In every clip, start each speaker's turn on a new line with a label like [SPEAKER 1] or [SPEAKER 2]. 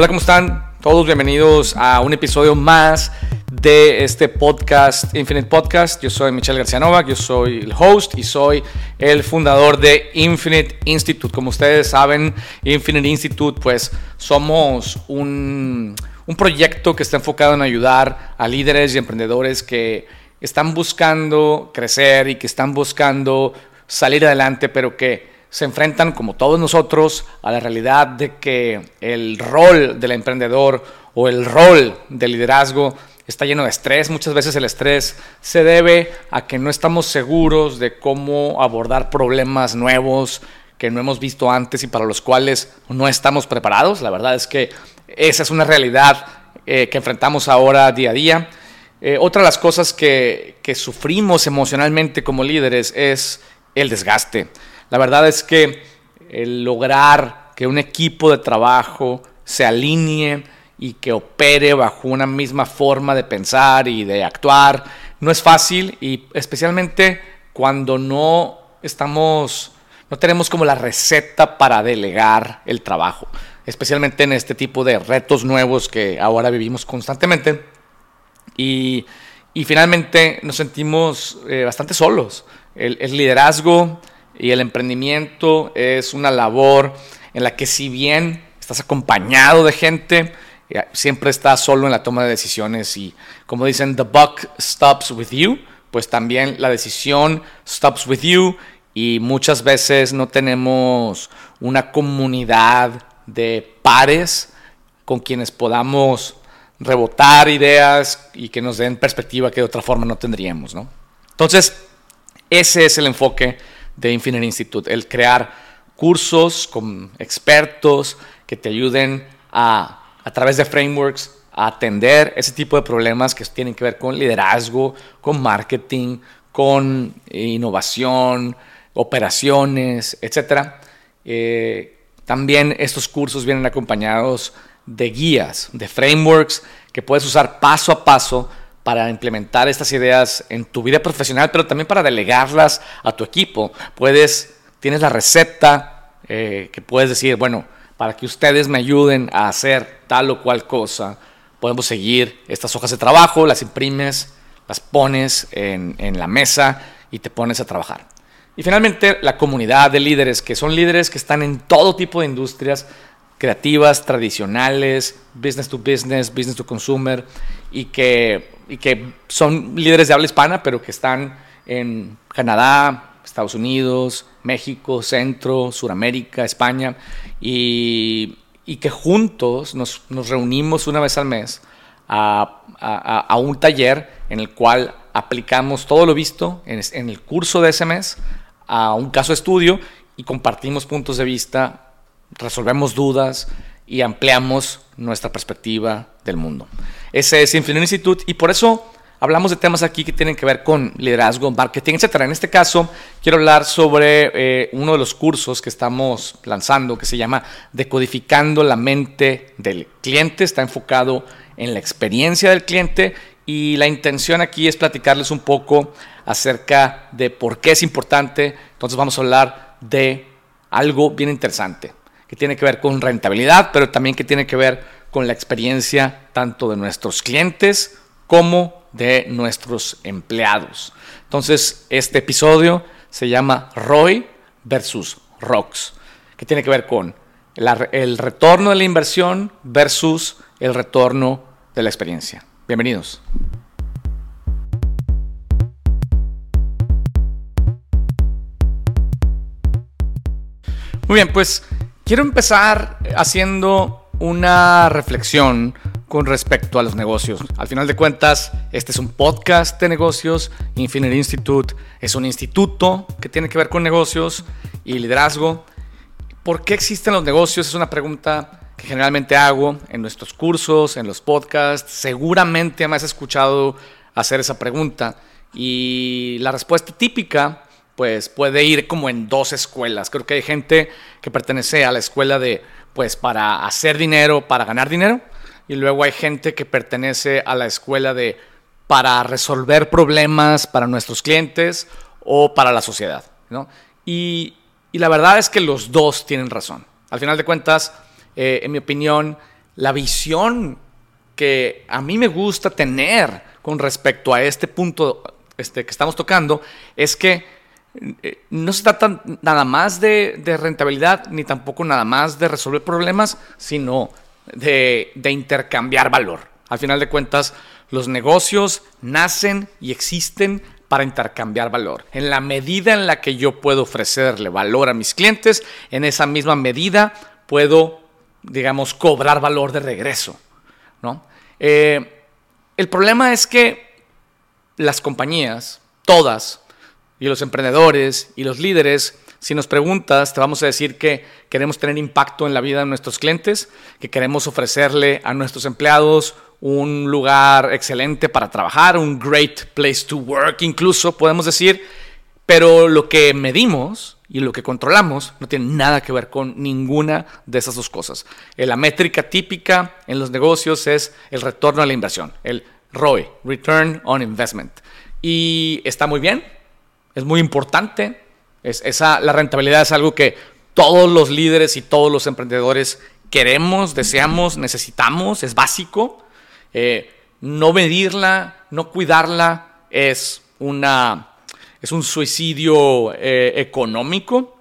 [SPEAKER 1] Hola, ¿cómo están? Todos bienvenidos a un episodio más de este podcast, Infinite Podcast. Yo soy Michelle García Novak, yo soy el host y soy el fundador de Infinite Institute. Como ustedes saben, Infinite Institute, pues somos un, un proyecto que está enfocado en ayudar a líderes y emprendedores que están buscando crecer y que están buscando salir adelante, pero que se enfrentan, como todos nosotros, a la realidad de que el rol del emprendedor o el rol del liderazgo está lleno de estrés. Muchas veces el estrés se debe a que no estamos seguros de cómo abordar problemas nuevos que no hemos visto antes y para los cuales no estamos preparados. La verdad es que esa es una realidad eh, que enfrentamos ahora día a día. Eh, otra de las cosas que, que sufrimos emocionalmente como líderes es el desgaste. La verdad es que el lograr que un equipo de trabajo se alinee y que opere bajo una misma forma de pensar y de actuar no es fácil y especialmente cuando no estamos no tenemos como la receta para delegar el trabajo, especialmente en este tipo de retos nuevos que ahora vivimos constantemente. Y, finalmente nos sentimos eh, bastante solos. El liderazgo y el emprendimiento es una labor en la que si bien estás acompañado de gente, eh, siempre estás solo en la toma de decisiones y como dicen, the buck stops with you, pues también la decisión stops with you y muchas veces no tenemos una comunidad de pares con quienes podamos rebotar ideas y que nos den perspectiva que de otra forma no tendríamos, ¿no? Entonces, ese es el enfoque de Infinite Institute, el crear cursos con expertos que te ayuden a, a través de frameworks, a atender ese tipo de problemas que tienen que ver con liderazgo, con marketing, con innovación, operaciones, etc. Eh, también estos cursos vienen acompañados de guías, de frameworks que puedes usar paso a paso para implementar estas ideas en tu vida profesional, pero también para delegarlas a tu equipo. Puedes, tienes la receta eh, que puedes decir, bueno, para que ustedes me ayuden a hacer tal o cual cosa, podemos seguir estas hojas de trabajo, las imprimes, las pones en, en la mesa y te pones a trabajar. Y finalmente, la comunidad de líderes, que son líderes que están en todo tipo de industrias, creativas, tradicionales, business to business, business to consumer, y que, y que son líderes de habla hispana, pero que están en Canadá, Estados Unidos, México, Centro, Suramérica, España, y, y que juntos nos, nos, reunimos una vez al mes a, a, a, un taller en el cual aplicamos todo lo visto en, en el curso de ese mes a un caso estudio y compartimos puntos de vista resolvemos dudas y ampliamos nuestra perspectiva del mundo. Ese es Infinite Institute y por eso hablamos de temas aquí que tienen que ver con liderazgo, marketing, etc. En este caso, quiero hablar sobre eh, uno de los cursos que estamos lanzando que se llama Decodificando la mente del cliente. Está enfocado en la experiencia del cliente y la intención aquí es platicarles un poco acerca de por qué es importante. Entonces vamos a hablar de algo bien interesante que tiene que ver con rentabilidad, pero también que tiene que ver con la experiencia tanto de nuestros clientes como de nuestros empleados. Entonces, este episodio se llama ROI versus ROX, que tiene que ver con el retorno de la inversión versus el retorno de la experiencia. Bienvenidos. Muy bien, pues Quiero empezar haciendo una reflexión con respecto a los negocios. Al final de cuentas, este es un podcast de negocios. Infinite Institute es un instituto que tiene que ver con negocios y liderazgo. ¿Por qué existen los negocios? Es una pregunta que generalmente hago en nuestros cursos, en los podcasts. Seguramente me has escuchado hacer esa pregunta. Y la respuesta típica pues puede ir como en dos escuelas. Creo que hay gente que pertenece a la escuela de, pues para hacer dinero, para ganar dinero, y luego hay gente que pertenece a la escuela de, para resolver problemas para nuestros clientes o para la sociedad. ¿no? Y, y, la verdad es que los dos tienen razón. Al final de cuentas, eh, en mi opinión, la visión que a mí me gusta tener con respecto a este punto este, que estamos tocando es que no se trata nada más de, rentabilidad ni tampoco nada más de resolver problemas, sino de, de intercambiar valor. Al final de cuentas, los negocios nacen y existen para intercambiar valor. En la medida en la que yo puedo ofrecerle valor a mis clientes, en esa misma medida puedo, digamos, cobrar valor de regreso. ¿no? Eh, el problema es que las compañías, todas, y los emprendedores y los líderes, si nos preguntas, te vamos a decir que queremos tener impacto en la vida de nuestros clientes, que queremos ofrecerle a nuestros empleados un lugar excelente para trabajar, un great place to work, incluso podemos decir, pero lo que medimos y lo que controlamos no tiene nada que ver con ninguna de esas dos cosas. Eh, la métrica típica en los negocios es el retorno a la inversión, el ROI, Return on Investment. Y está muy bien, es muy importante. La rentabilidad es algo que todos los líderes y todos los emprendedores queremos, deseamos, necesitamos, es básico. Eh, no medirla, no cuidarla es, una, es un suicidio eh, económico,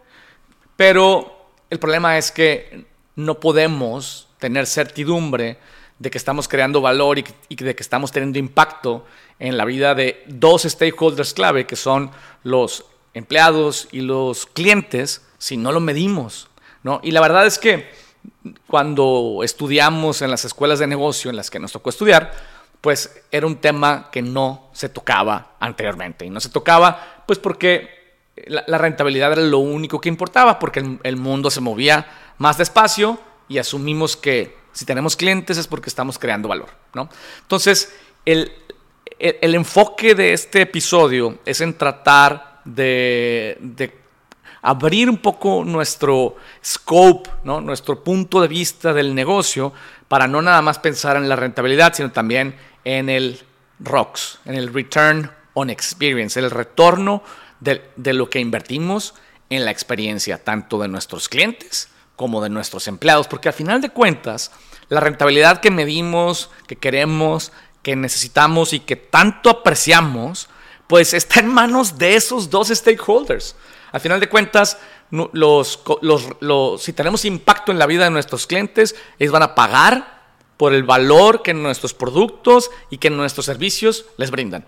[SPEAKER 1] pero el problema es que no podemos tener certidumbre de que estamos creando valor y, de que estamos teniendo impacto en la vida de dos stakeholders clave, que son los empleados y los clientes, si no lo medimos. ¿no? Y la verdad es que cuando estudiamos en las escuelas de negocio en las que nos tocó estudiar, pues era un tema que no se tocaba anteriormente. Y no se tocaba pues porque la, rentabilidad era lo único que importaba, porque el, mundo se movía más despacio y asumimos que si tenemos clientes es porque estamos creando valor. ¿no? Entonces, el, el, enfoque de este episodio es en tratar de, abrir un poco nuestro scope, nuestro punto de vista del negocio, para no nada más pensar en la rentabilidad, sino también en el ROX, en el Return on Experience, el retorno de, de lo que invertimos en la experiencia, tanto de nuestros clientes como de nuestros empleados, porque al final de cuentas, la rentabilidad que medimos, que queremos, que necesitamos y que tanto apreciamos, pues está en manos de esos dos stakeholders. Al final de cuentas, los, si tenemos impacto en la vida de nuestros clientes, ellos van a pagar por el valor que nuestros productos y que nuestros servicios les brindan.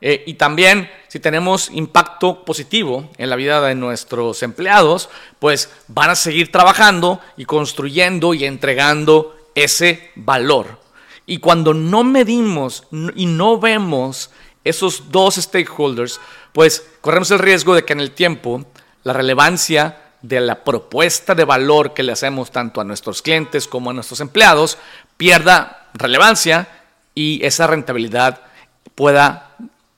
[SPEAKER 1] Eh, y también, si tenemos impacto positivo en la vida de nuestros empleados, pues van a seguir trabajando y construyendo y entregando ese valor. Y cuando no medimos y no vemos esos dos stakeholders, pues corremos el riesgo de que en el tiempo la relevancia de la propuesta de valor que le hacemos tanto a nuestros clientes como a nuestros empleados pierda relevancia y esa rentabilidad pueda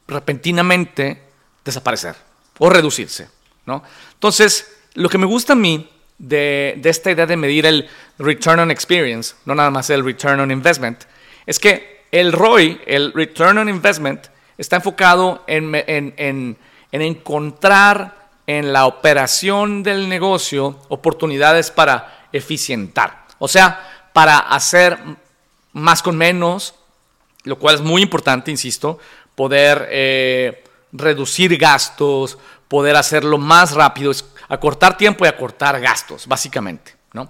[SPEAKER 1] repentinamente desaparecer o reducirse. ¿no? Entonces, lo que me gusta a mí de, esta idea de medir el return on experience, no nada más el return on investment, es que el ROI, el return on investment, está enfocado en, en, encontrar en la operación del negocio oportunidades para eficientar. O sea, para hacer más con menos, lo cual es muy importante, insisto, poder eh, reducir gastos, poder hacerlo más rápido, acortar tiempo y acortar gastos, básicamente. ¿no?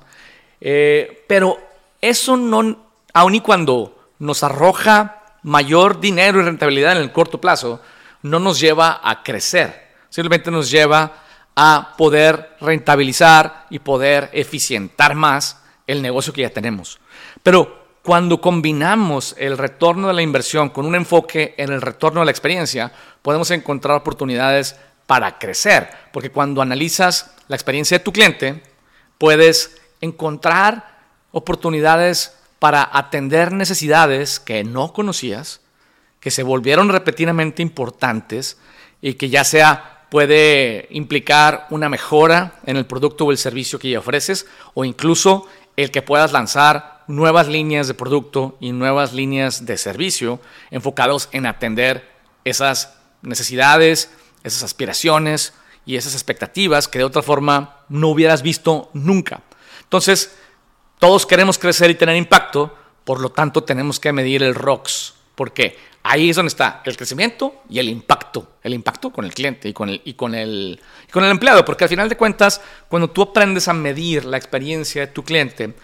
[SPEAKER 1] Eh, pero eso no, aun y cuando nos arroja mayor dinero y rentabilidad en el corto plazo, no nos lleva a crecer, simplemente nos lleva a poder rentabilizar y poder eficientar más el negocio que ya tenemos. Pero cuando combinamos el retorno de la inversión con un enfoque en el retorno de la experiencia, podemos encontrar oportunidades para crecer, porque cuando analizas la experiencia de tu cliente, puedes encontrar oportunidades para atender necesidades que no conocías, que se volvieron repetidamente importantes y que ya sea puede implicar una mejora en el producto o el servicio que ya ofreces o incluso el que puedas lanzar nuevas líneas de producto y nuevas líneas de servicio enfocados en atender esas necesidades, esas aspiraciones y esas expectativas que de otra forma no hubieras visto nunca. Entonces, todos queremos crecer y tener impacto, por lo tanto tenemos que medir el ROX. ¿Por qué? Ahí es donde está el crecimiento y el impacto. El impacto con el cliente y con el, y con el, con el empleado. Porque al final de cuentas, cuando tú aprendes a medir la experiencia de tu cliente,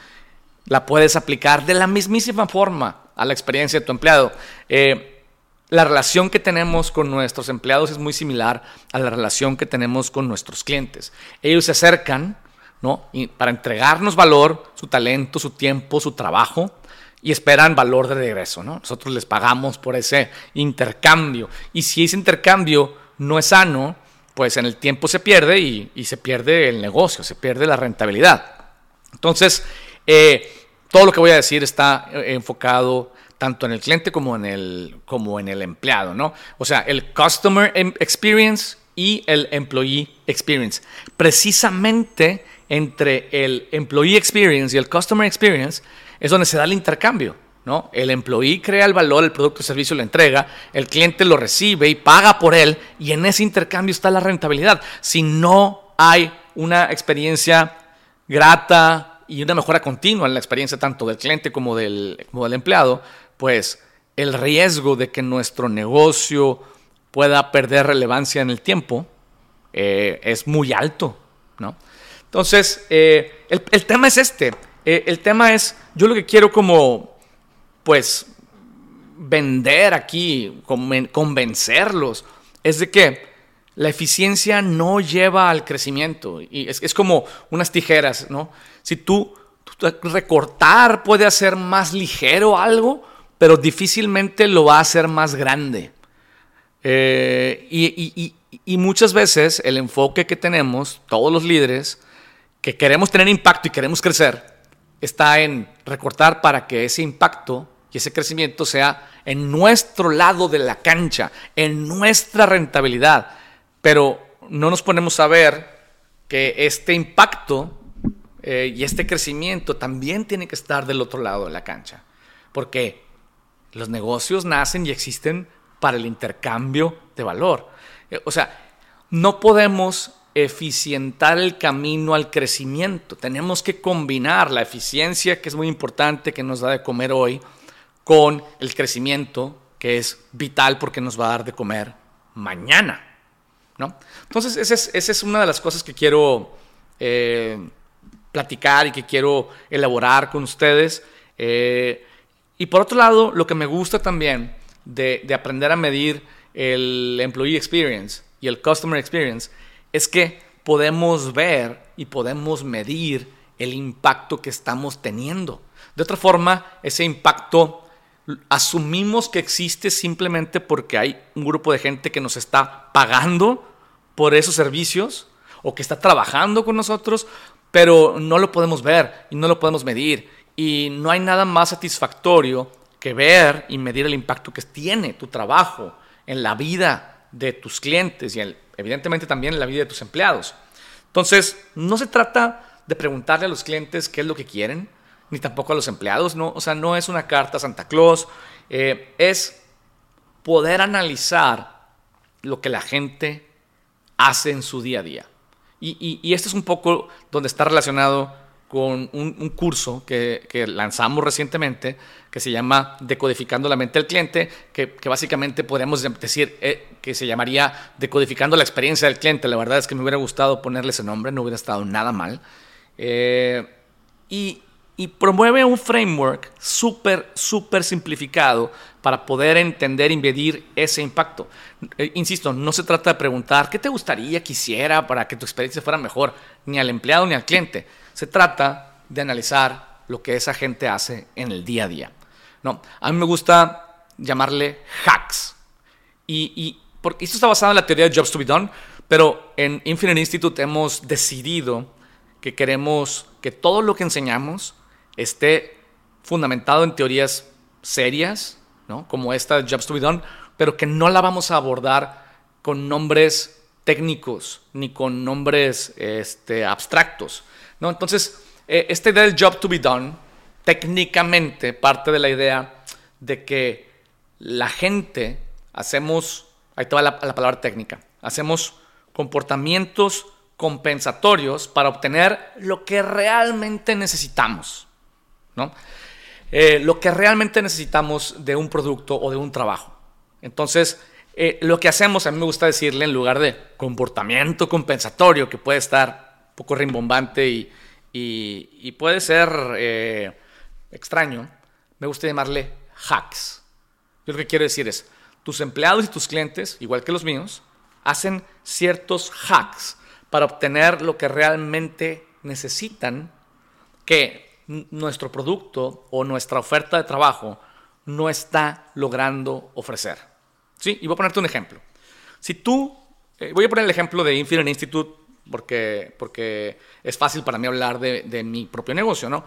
[SPEAKER 1] la puedes aplicar de la mismísima forma a la experiencia de tu empleado. Eh, la relación que tenemos con nuestros empleados es muy similar a la relación que tenemos con nuestros clientes. Ellos se acercan ¿no? y para entregarnos valor, su talento, su tiempo, su trabajo, y esperan valor de regreso. ¿no? Nosotros les pagamos por ese intercambio. Y si ese intercambio no es sano, pues en el tiempo se pierde y, y se pierde el negocio, se pierde la rentabilidad. Entonces, eh, todo lo que voy a decir está eh, enfocado tanto en el cliente como en el, como en el empleado, ¿no? O sea, el customer em, experience y el employee experience. Precisamente entre el employee experience y el customer experience es donde se da el intercambio. ¿no? El employee crea el valor, el producto o servicio lo entrega, el cliente lo recibe y paga por él, y en ese intercambio está la rentabilidad. Si no hay una experiencia grata, y una mejora continua en la experiencia tanto del cliente como del, del empleado, pues el riesgo de que nuestro negocio pueda perder relevancia en el tiempo eh, es muy alto, ¿no? Entonces, eh, el, tema es este. Eh, el tema es, yo lo que quiero como, pues, vender aquí, convencerlos, es de que la eficiencia no lleva al crecimiento. Y es, es como unas tijeras, ¿no? Si tú, recortar puede hacer más ligero algo, pero difícilmente lo va a hacer más grande. Eh, y, y, muchas veces el enfoque que tenemos, todos los líderes, que queremos tener impacto y queremos crecer, está en recortar para que ese impacto y ese crecimiento sea en nuestro lado de la cancha, en nuestra rentabilidad. Pero no nos ponemos a ver que este impacto eh, y este crecimiento también tiene que estar del otro lado de la cancha. Porque los negocios nacen y existen para el intercambio de valor. Eh, o sea, no podemos eficientar el camino al crecimiento. Tenemos que combinar la eficiencia, que es muy importante, que nos da de comer hoy, con el crecimiento, que es vital porque nos va a dar de comer mañana. ¿no? Entonces, esa es, una de las cosas que quiero eh, platicar y que quiero elaborar con ustedes. Eh, y por otro lado, lo que me gusta también de, aprender a medir el employee experience y el customer experience es que podemos ver y podemos medir el impacto que estamos teniendo. De otra forma, ese impacto asumimos que existe simplemente porque hay un grupo de gente que nos está pagando por esos servicios o que está trabajando con nosotros pero no lo podemos ver y no lo podemos medir. Y no hay nada más satisfactorio que ver y medir el impacto que tiene tu trabajo en la vida de tus clientes y evidentemente también en la vida de tus empleados. Entonces, no se trata de preguntarle a los clientes qué es lo que quieren, ni tampoco a los empleados, ¿no? O sea, no es una carta Santa Claus, eh, es poder analizar lo que la gente hace en su día a día. Y, y, este es un poco donde está relacionado con un, curso que, lanzamos recientemente que se llama Decodificando la mente del cliente, que, básicamente podemos decir eh, que se llamaría Decodificando la experiencia del cliente. La verdad es que me hubiera gustado ponerle ese nombre, no hubiera estado nada mal. Eh, y, promueve un framework súper, súper simplificado para poder entender y medir ese impacto. Eh, insisto, no se trata de preguntar qué te gustaría que hiciera para que tu experiencia fuera mejor, ni al empleado ni al cliente. Se trata de analizar lo que esa gente hace en el día a día. No, a mí me gusta llamarle hacks. Y, y porque esto está basado en la teoría de Jobs to be Done, pero en Infinite Institute hemos decidido que queremos que todo lo que enseñamos esté fundamentado en teorías serias, ¿no? como esta Jobs to be Done, pero que no la vamos a abordar con nombres técnicos ni con nombres este, abstractos. ¿No? Entonces, eh, esta idea del Job to be Done técnicamente parte de la idea de que la gente hacemos, ahí te va la palabra técnica, hacemos comportamientos compensatorios para obtener lo que realmente necesitamos. ¿no? Eh, lo que realmente necesitamos de un producto o de un trabajo. Entonces, eh, lo que hacemos, a mí me gusta decirle, en lugar de comportamiento compensatorio, que puede estar poco rimbombante y, puede ser eh, extraño, me gusta llamarle hacks. Yo lo que quiero decir es, tus empleados y tus clientes, igual que los míos, hacen ciertos hacks para obtener lo que realmente necesitan que nuestro producto o nuestra oferta de trabajo no está logrando ofrecer. ¿Sí? Y voy a ponerte un ejemplo. Si tú, eh, voy a poner el ejemplo de Infinite Institute porque, porque es fácil para mí hablar de, de mi propio negocio, ¿no?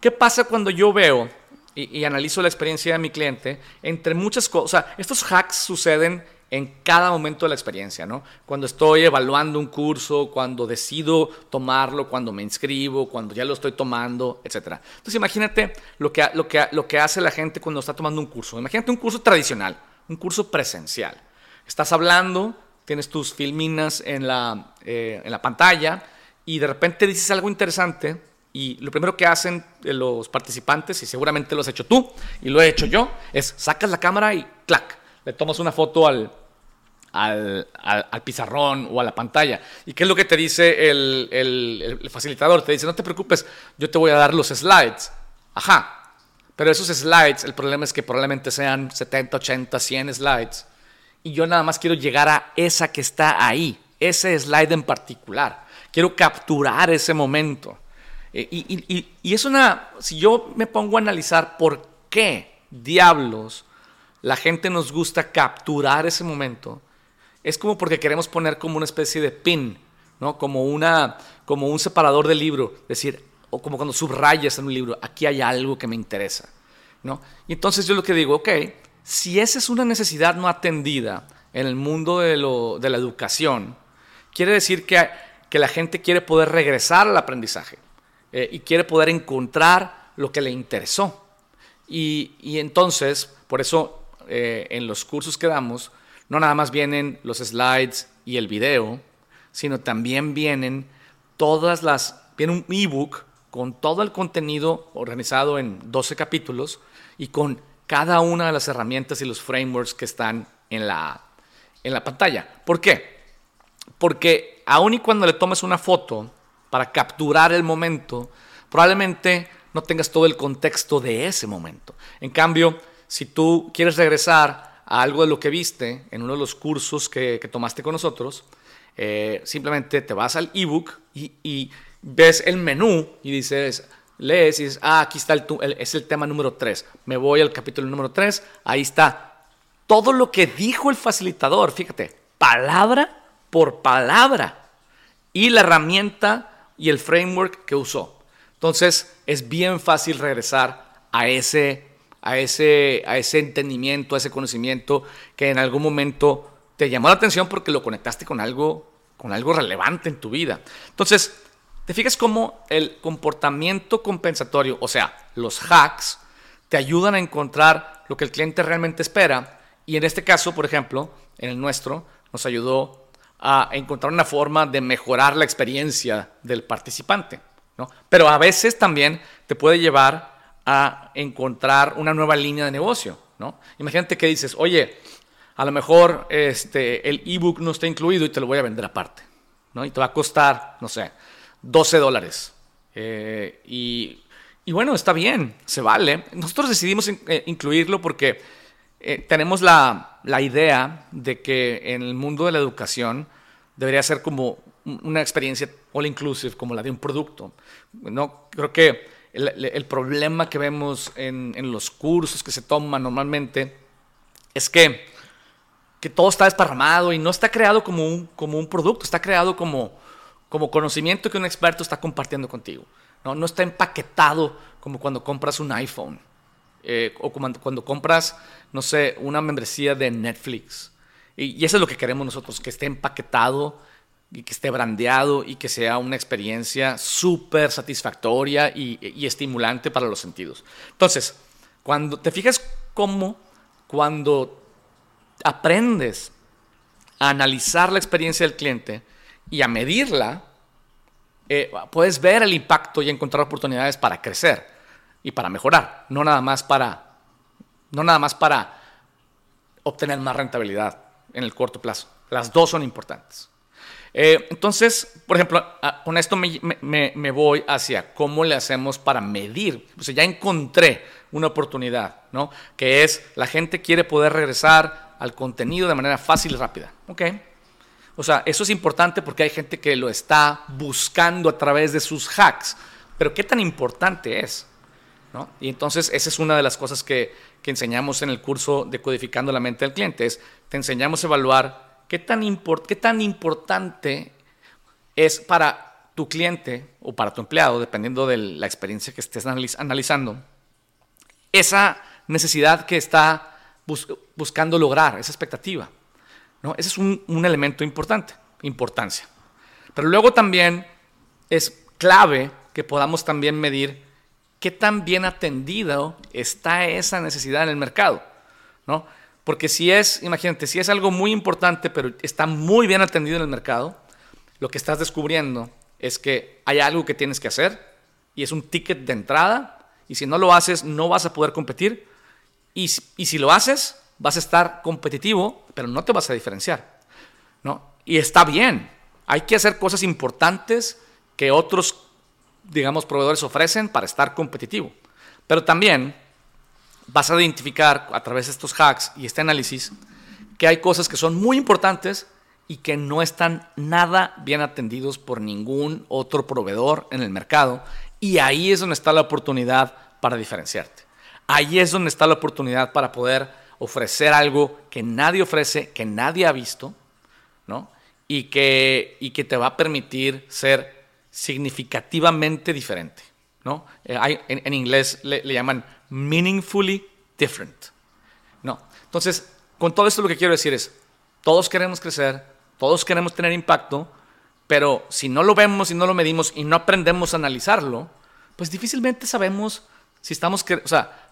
[SPEAKER 1] ¿Qué pasa cuando yo veo y, y, analizo la experiencia de mi cliente entre muchas cosas? Estos hacks suceden en cada momento de la experiencia, ¿no? Cuando estoy evaluando un curso, cuando decido tomarlo, cuando me inscribo, cuando ya lo estoy tomando, etc. Entonces imagínate lo que, lo, que, lo que hace la gente cuando está tomando un curso. Imagínate un curso tradicional, un curso presencial. Estás hablando, tienes tus filminas en la, eh, en la pantalla y de repente dices algo interesante y lo primero que hacen los participantes, y seguramente lo has hecho tú y lo he hecho yo, es sacas la cámara y clac le tomas una foto al, al, al, pizarrón o a la pantalla. ¿Y qué es lo que te dice el, el, el, facilitador? Te dice, no te preocupes, yo te voy a dar los slides. Ajá. Pero esos slides, el problema es que probablemente sean 70, 80, 100 slides. Y yo nada más quiero llegar a esa que está ahí, ese slide en particular. Quiero capturar ese momento. Eh, y, es una, si yo me pongo a analizar por qué diablos la gente nos gusta capturar ese momento, es como porque queremos poner como una especie de pin, ¿no? Como, una, como un separador del libro, decir, o como cuando subrayas en un libro, aquí hay algo que me interesa, ¿no? Y entonces yo lo que digo, ok, si esa es una necesidad no atendida en el mundo de, lo, de la educación, quiere decir que, que, la gente quiere poder regresar al aprendizaje eh, y quiere poder encontrar lo que le interesó. Y, y entonces, por eso eh, en los cursos que damos, no nada más vienen los slides y el video, sino también vienen todas las, viene un ebook con todo el contenido organizado en 12 capítulos y con cada una de las herramientas y los frameworks que están en la, en la pantalla. ¿Por qué? Porque aun y cuando le tomes una foto para capturar el momento, probablemente no tengas todo el contexto de ese momento. En cambio, si tú quieres regresar a algo de lo que viste en uno de los cursos que, tomaste con nosotros, eh, simplemente te vas al ebook y, y ves el menú y dices, lees y dices, ah, aquí está el, es el tema número 3. Me voy al capítulo número 3, ahí está todo lo que dijo el facilitador, fíjate, palabra por palabra y la herramienta y el framework que usó. Entonces es bien fácil regresar a ese a ese, a ese entendimiento, a ese conocimiento que en algún momento te llamó la atención porque lo conectaste con algo, con algo relevante en tu vida. Entonces, te fijas cómo el comportamiento compensatorio, o sea, los hacks, te ayudan a encontrar lo que el cliente realmente espera. Y en este caso, por ejemplo, en el nuestro, nos ayudó a encontrar una forma de mejorar la experiencia del participante. ¿no? Pero a veces también te puede llevar a encontrar una nueva línea de negocio, ¿no? Imagínate que dices, oye, a lo mejor este, el ebook no está incluido y te lo voy a vender aparte, ¿no? Y te va a costar, no sé, 12 dólares. Eh, y, y, bueno, está bien, se vale. Nosotros decidimos eh, incluirlo porque eh, tenemos la, la idea de que en el mundo de la educación debería ser como una experiencia all inclusive, como la de un producto. ¿no? Creo que el, problema que vemos en, los cursos que se toman normalmente es que, que todo está desparramado y no está creado como un, como un producto, está creado como, como conocimiento que un experto está compartiendo contigo. No, no está empaquetado como cuando compras un iPhone eh, o como cuando compras, no sé, una membresía de Netflix. Y, y eso es lo que queremos nosotros, que esté empaquetado y que esté brandeado y que sea una experiencia súper satisfactoria y, estimulante para los sentidos. Entonces, cuando te fijas cómo cuando aprendes a analizar la experiencia del cliente y a medirla, eh, puedes ver el impacto y encontrar oportunidades para crecer. y para mejorar, no nada más para, no nada más para obtener más rentabilidad en el corto plazo. Las dos son importantes. Eh, entonces, por ejemplo, con esto me, voy hacia cómo le hacemos para medir. O sea, ya encontré una oportunidad, ¿no? Que es la gente quiere poder regresar al contenido de manera fácil y rápida. ¿Ok? O sea, eso es importante porque hay gente que lo está buscando a través de sus hacks. Pero ¿qué tan importante es? ¿No? Y entonces esa es una de las cosas que, que enseñamos en el curso de Codificando la Mente del Cliente. Es, te enseñamos a evaluar ¿qué tan, qué tan importante es para tu cliente o para tu empleado, dependiendo de la experiencia que estés analizando, esa necesidad que está buscando lograr, esa expectativa? ¿No? Ese es un, elemento importante, importancia. Pero luego también es clave que podamos también medir qué tan bien atendido está esa necesidad en el mercado. ¿no? Porque si es, imagínate, si es algo muy importante, pero está muy bien atendido en el mercado, lo que estás descubriendo es que hay algo que tienes que hacer y es un ticket de entrada y si no lo haces no vas a poder competir y si lo haces vas a estar competitivo, pero no te vas a diferenciar. ¿no? Y está bien, hay que hacer cosas importantes que otros, digamos, proveedores ofrecen para estar competitivo. Pero también vas a identificar a través de estos hacks y este análisis que hay cosas que son muy importantes y que no están nada bien atendidos por ningún otro proveedor en el mercado. Y ahí es donde está la oportunidad para diferenciarte. Ahí es donde está la oportunidad para poder ofrecer algo que nadie ofrece, que nadie ha visto, ¿no? Y que, y que te va a permitir ser significativamente diferente, ¿no? Eh, hay, en, inglés le llaman meaningfully different. No. Entonces, con todo esto lo que quiero decir es, todos queremos crecer, todos queremos tener impacto, pero si no lo vemos y no lo medimos y no aprendemos a analizarlo, pues difícilmente sabemos si estamos, o sea,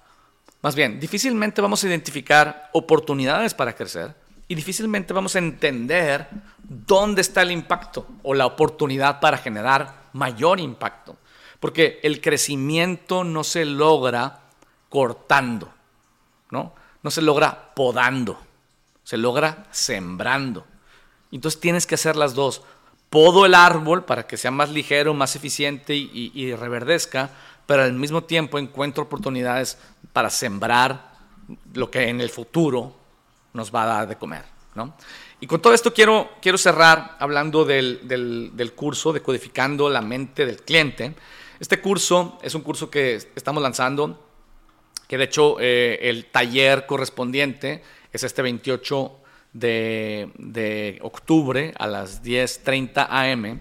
[SPEAKER 1] más bien, difícilmente vamos a identificar oportunidades para crecer y difícilmente vamos a entender dónde está el impacto o la oportunidad para generar mayor impacto. Porque el crecimiento no se logra cortando, ¿no? No se logra podando, se logra sembrando. Entonces tienes que hacer las dos. Podo el árbol para que sea más ligero, más eficiente y, reverdezca, pero al mismo tiempo encuentro oportunidades para sembrar lo que en el futuro nos va a dar de comer. ¿no? Y con todo esto quiero, quiero cerrar hablando del, del, curso de Codificando la Mente del Cliente. Este curso es un curso que estamos lanzando que de hecho eh, el taller correspondiente es este 28 de, octubre a las 10.30 am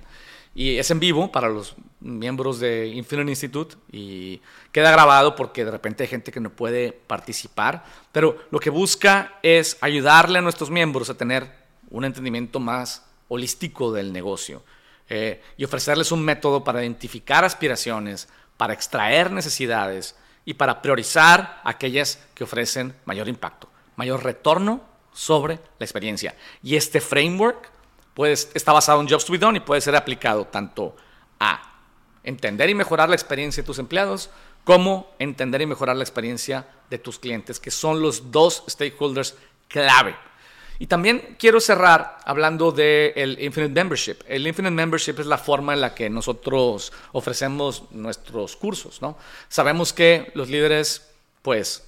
[SPEAKER 1] y es en vivo para los miembros de Infinite Institute y queda grabado porque de repente hay gente que no puede participar, pero lo que busca es ayudarle a nuestros miembros a tener un entendimiento más holístico del negocio eh, y ofrecerles un método para identificar aspiraciones, para extraer necesidades, y para priorizar aquellas que ofrecen mayor impacto, mayor retorno sobre la experiencia. Y este framework pues, está basado en Jobs to be Done y puede ser aplicado tanto a entender y mejorar la experiencia de tus empleados como entender y mejorar la experiencia de tus clientes, que son los dos stakeholders clave y también quiero cerrar hablando del Infinite Membership. El Infinite Membership es la forma en la que nosotros ofrecemos nuestros cursos, ¿no? Sabemos que los líderes, pues,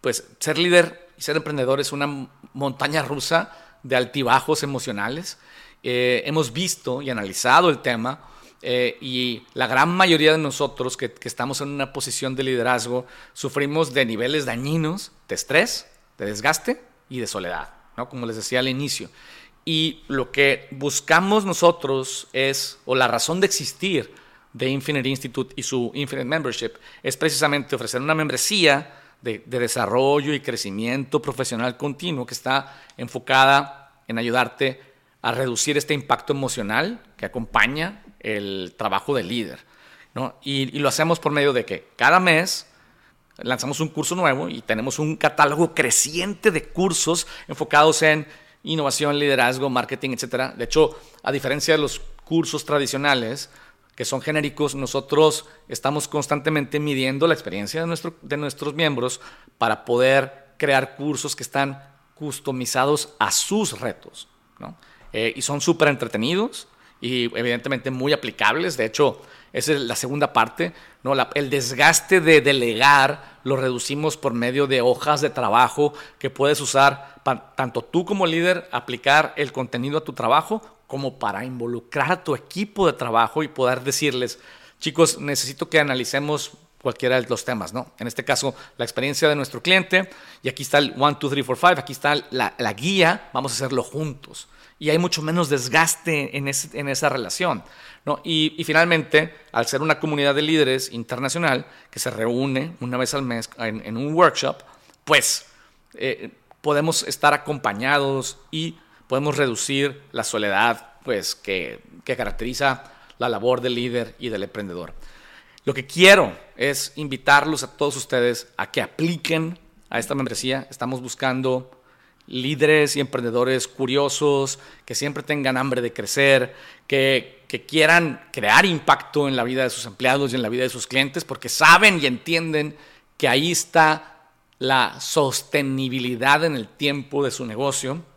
[SPEAKER 1] pues ser líder ser emprendedor es una montaña rusa de altibajos emocionales. Eh, hemos visto y analizado el tema eh, y la gran mayoría de nosotros que, que estamos en una posición de liderazgo sufrimos de niveles dañinos de estrés, de desgaste y de soledad, ¿no? como les decía al inicio. Y lo que buscamos nosotros es, o la razón de existir de Infinite Institute y su Infinite Membership, es precisamente ofrecer una membresía de, de desarrollo y crecimiento profesional continuo que está enfocada en ayudarte a reducir este impacto emocional que acompaña el trabajo del líder. ¿no? Y, y, lo hacemos por medio de que cada mes lanzamos un curso nuevo y tenemos un catálogo creciente de cursos enfocados en innovación, liderazgo, marketing, etc. De hecho, a diferencia de los cursos tradicionales, que son genéricos, nosotros estamos constantemente midiendo la experiencia de, nuestro, de nuestros miembros para poder crear cursos que están customizados a sus retos. Eh, y son súper entretenidos y evidentemente muy aplicables. De hecho, esa es la segunda parte. ¿no? el desgaste de delegar lo reducimos por medio de hojas de trabajo que puedes usar tanto tú como líder aplicar el contenido a tu trabajo como para involucrar a tu equipo de trabajo y poder decirles, chicos, necesito que analicemos cualquiera de los temas, ¿no? En este caso, la experiencia de nuestro cliente, y aquí está el 1, 2, 3, 4, 5, aquí está la, guía, vamos a hacerlo juntos. Y hay mucho menos desgaste en, esa relación. ¿no? Y, finalmente, al ser una comunidad de líderes internacional que se reúne una vez al mes en, en un workshop, pues eh, podemos estar acompañados y podemos reducir la soledad pues, que, que caracteriza la labor del líder y del emprendedor. Lo que quiero es invitarlos a todos ustedes a que apliquen a esta membresía. Estamos buscando líderes y emprendedores curiosos, que siempre tengan hambre de crecer, que, que, quieran crear impacto en la vida de sus empleados y en la vida de sus clientes, porque saben y entienden que ahí está la sostenibilidad en el tiempo de su negocio.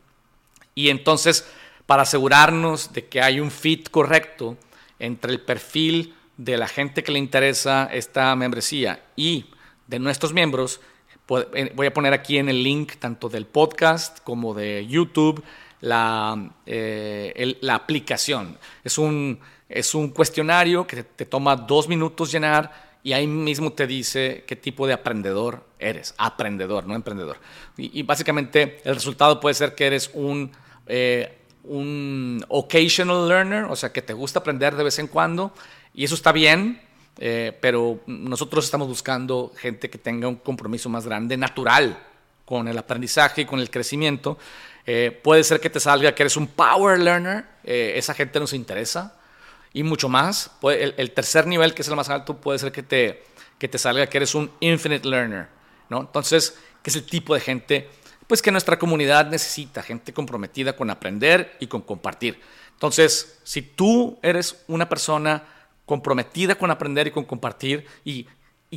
[SPEAKER 1] Y entonces, para asegurarnos de que hay un fit correcto entre el perfil de la gente que le interesa esta membresía y de nuestros miembros, eh, voy a poner aquí en el link tanto del podcast como de YouTube la, eh, la aplicación. Es un, es un cuestionario que te, toma dos minutos llenar y ahí mismo te dice qué tipo de aprendedor eres. Aprendedor, no emprendedor. Y, básicamente el resultado puede ser que eres un, eh, un occasional learner, o sea, que te gusta aprender de vez en cuando y eso está bien, eh, pero nosotros estamos buscando gente que tenga un compromiso más grande, natural, con el aprendizaje y con el crecimiento. Eh, puede ser que te salga que eres un power learner, esa gente nos interesa. Y mucho más, el, tercer nivel, que es el más alto, puede ser que te, que te salga que eres un infinite learner. ¿no? Entonces, que es el tipo de gente pues, que nuestra comunidad necesita, gente comprometida con aprender y con compartir. Entonces, si tú eres una persona comprometida con aprender y con compartir y,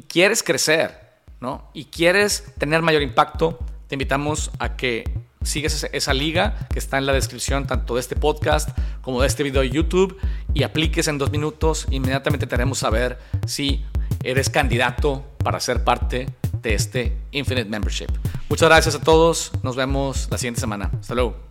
[SPEAKER 1] quieres crecer, ¿no? Y quieres tener mayor impacto, te invitamos a que sigas esa, liga que está en la descripción tanto de este podcast como de este video de YouTube y apliques en dos minutos. Inmediatamente te haremos saber si eres candidato para ser parte de este Infinite Membership. Muchas gracias a todos. Nos vemos la siguiente semana. Hasta luego.